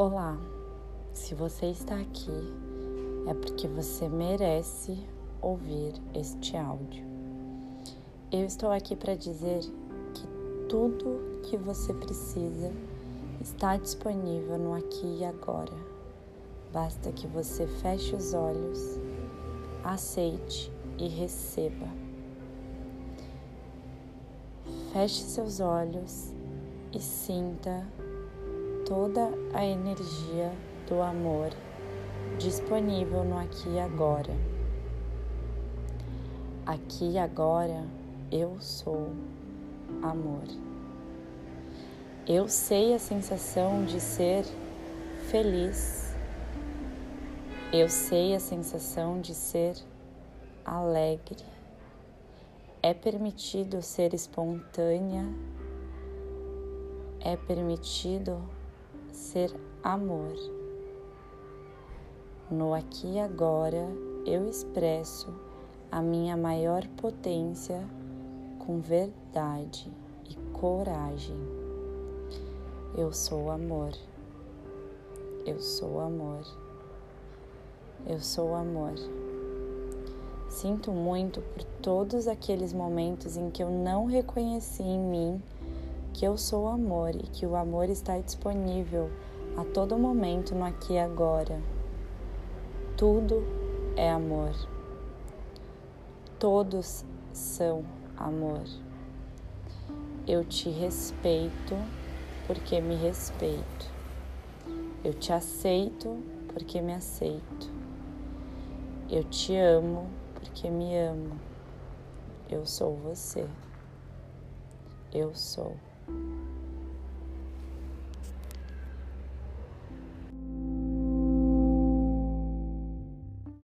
Olá, se você está aqui é porque você merece ouvir este áudio. Eu estou aqui para dizer que tudo que você precisa está disponível no aqui e agora. Basta que você feche os olhos, aceite e receba. Feche seus olhos e sinta toda a energia do amor disponível no aqui e agora. Aqui e agora eu sou amor. Eu sei a sensação de ser feliz. Eu sei a sensação de ser alegre. É permitido ser espontânea. É permitido ser amor. No aqui e agora eu expresso a minha maior potência com verdade e coragem. Eu sou amor. Eu sou amor. Eu sou amor. Sinto muito por todos aqueles momentos em que eu não reconheci em mim que eu sou amor e que o amor está disponível a todo momento no aqui e agora. Tudo é amor. Todos são amor. Eu te respeito porque me respeito. Eu te aceito porque me aceito. Eu te amo porque me amo. Eu sou você. Eu sou.